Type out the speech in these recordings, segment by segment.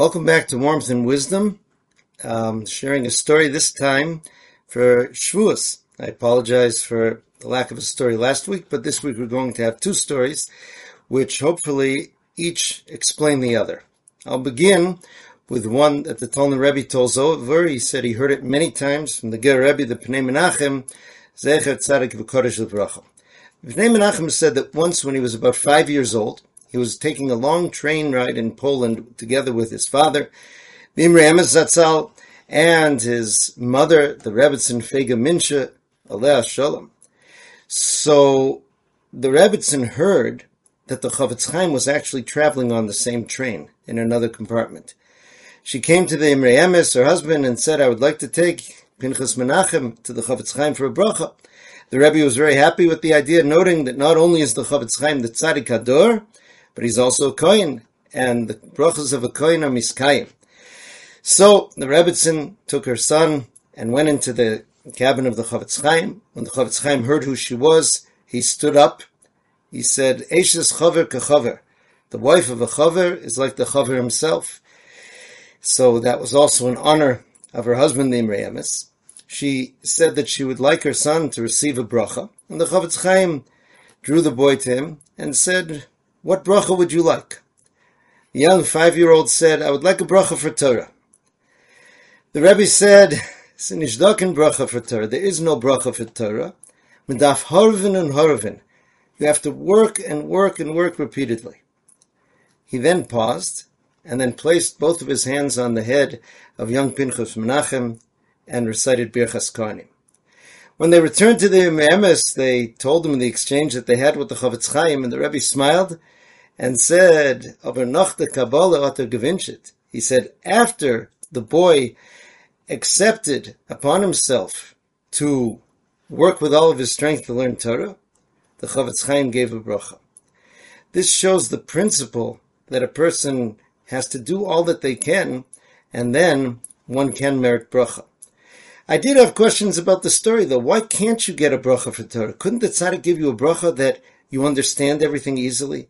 Welcome back to Warmth and Wisdom. Um, sharing a story this time for Shavuos. I apologize for the lack of a story last week, but this week we're going to have two stories, which hopefully each explain the other. I'll begin with one that the Talmud Rebbe told over. He said he heard it many times from the Ger Rebbe, the Pnei Menachem, Zecher Tzadik V'Kodesh L'Bracha. Pnei Menachem said that once when he was about five years old, he was taking a long train ride in Poland together with his father, Imrei Emes Zatzal, and his mother, the Rebbitzin Fega Minsha, Aleh Shalom. So the Rebbitzin heard that the Chofetz Chaim was actually traveling on the same train in another compartment. She came to the Imre Emes, her husband, and said, I would like to take Pinchas Menachem to the Chofetz Chaim for a bracha. The Rebbe was very happy with the idea, noting that not only is the Chofetz Chaim the Tzadik Hador, but he's also a Kohen, and the brachas of a Kohen are miskayim. So the Rebbitzin took her son and went into the cabin of the Chofetz Chaim. When the Chofetz Chaim heard who she was, he stood up. He said, Eishes chaver kechaver. The wife of a chaver is like the chaver himself. So that was also an honor of her husband, named Imrei She said that she would like her son to receive a bracha. And the Chofetz Chaim drew the boy to him and said, what bracha would you like? The young five-year-old said, I would like a bracha for Torah. The Rebbe said, Sinishdakin bracha for Torah. There is no bracha for Torah. Medaf harvin and harvin. You have to work and work and work repeatedly. He then paused and then placed both of his hands on the head of young Pinchas Menachem and recited Birchas Kohanim. When they returned to the Emes, they told him the exchange that they had with the Chofetz Chaim, and the Rebbe smiled and said, "Aber noch the Kabbalah hat er gewünscht." He said, after the boy accepted upon himself to work with all of his strength to learn Torah, the Chofetz Chaim gave a bracha. This shows the principle that a person has to do all that they can, and then one can merit bracha. I did have questions about the story though. Why can't you get a bracha for Torah? Couldn't the tzaddik give you a bracha that you understand everything easily?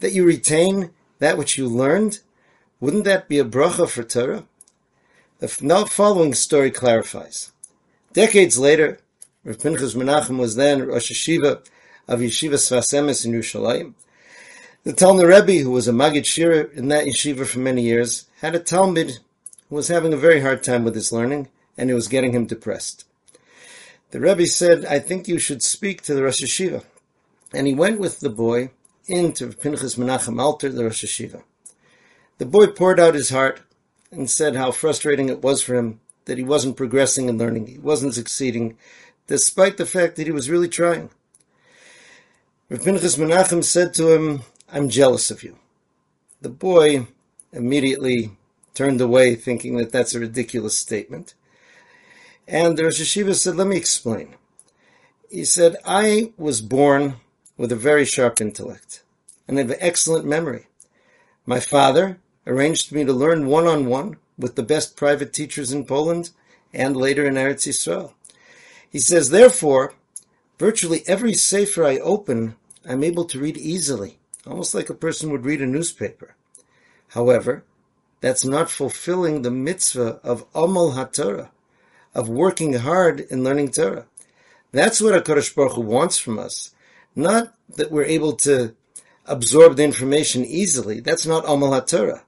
That you retain that which you learned? Wouldn't that be a bracha for Torah? The following story clarifies. Decades later, Rav Pinchas Menachem was then Rosh Yeshiva of Yeshiva Sfas Emes in Yerushalayim. The Talmud Rebbe, who was a Magid Shiur in that yeshiva for many years, had a talmid who was having a very hard time with his learning and it was getting him depressed. The Rebbe said, I think you should speak to the Rosh Yeshiva. And he went with the boy into Pinchas Menachem Alter, the Rosh Yeshiva. The boy poured out his heart and said how frustrating it was for him that he wasn't progressing in learning, he wasn't succeeding, despite the fact that he was really trying. Rav Pinchas Menachem said to him, I'm jealous of you. The boy immediately turned away, thinking that that's a ridiculous statement. And the Rosh Yeshiva said, let me explain. He said, I was born with a very sharp intellect and I have an excellent memory. My father arranged me to learn one-on-one with the best private teachers in Poland and later in Eretz Yisrael. He says, therefore, virtually every sefer I open, I'm able to read easily, almost like a person would read a newspaper. However, that's not fulfilling the mitzvah of Amal HaTorah, of working hard in learning Torah. That's what HaKadosh Baruch Hu wants from us. Not that we're able to absorb the information easily. That's not Amal HaTorah.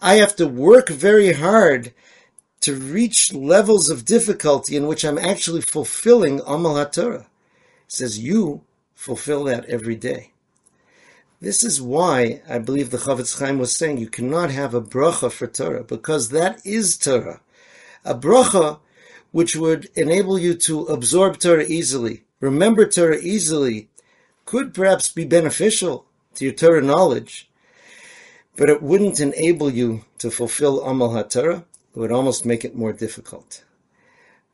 I have to work very hard to reach levels of difficulty in which I'm actually fulfilling Amal HaTorah. He says, you fulfill that every day. This is why I believe the Chofetz Chaim was saying you cannot have a bracha for Torah, because that is Torah. A bracha which would enable you to absorb Torah easily, remember Torah easily, could perhaps be beneficial to your Torah knowledge, but it wouldn't enable you to fulfill Amal HaTorah. It would almost make it more difficult.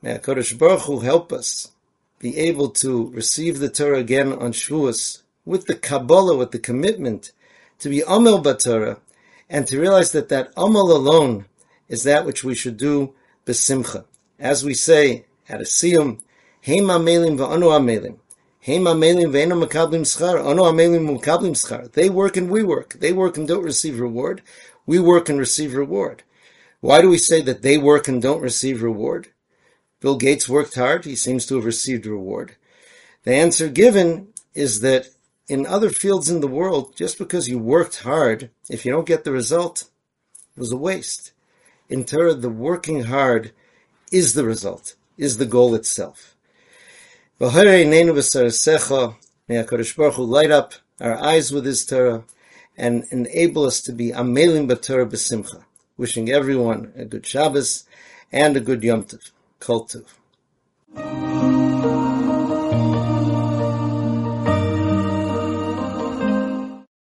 May HaKadosh Baruch Hu help us be able to receive the Torah again on Shavuos with the Kabbalah, with the commitment to be Amal Torah, and to realize that that Amal alone is that which we should do besimcha as we say at a siyum, Hema melim v'anu amelim. Hema melim v'enu makablim schar. Anu amelim makablim schar. They work and we work. They work and don't receive reward. we work and receive reward. Why do we say that they work and don't receive reward? Bill Gates worked hard. He seems to have received reward. The answer given is that in other fields in the world, just because you worked hard, if you don't get the result, it was a waste. In Torah, the working hard is the result, is the goal itself. May HaKadosh Baruch Hu light up our eyes with His Torah and enable us to be Amelim B'Torah B'Simcha. Wishing everyone a good Shabbos and a good Yom Tov. Kol Tov.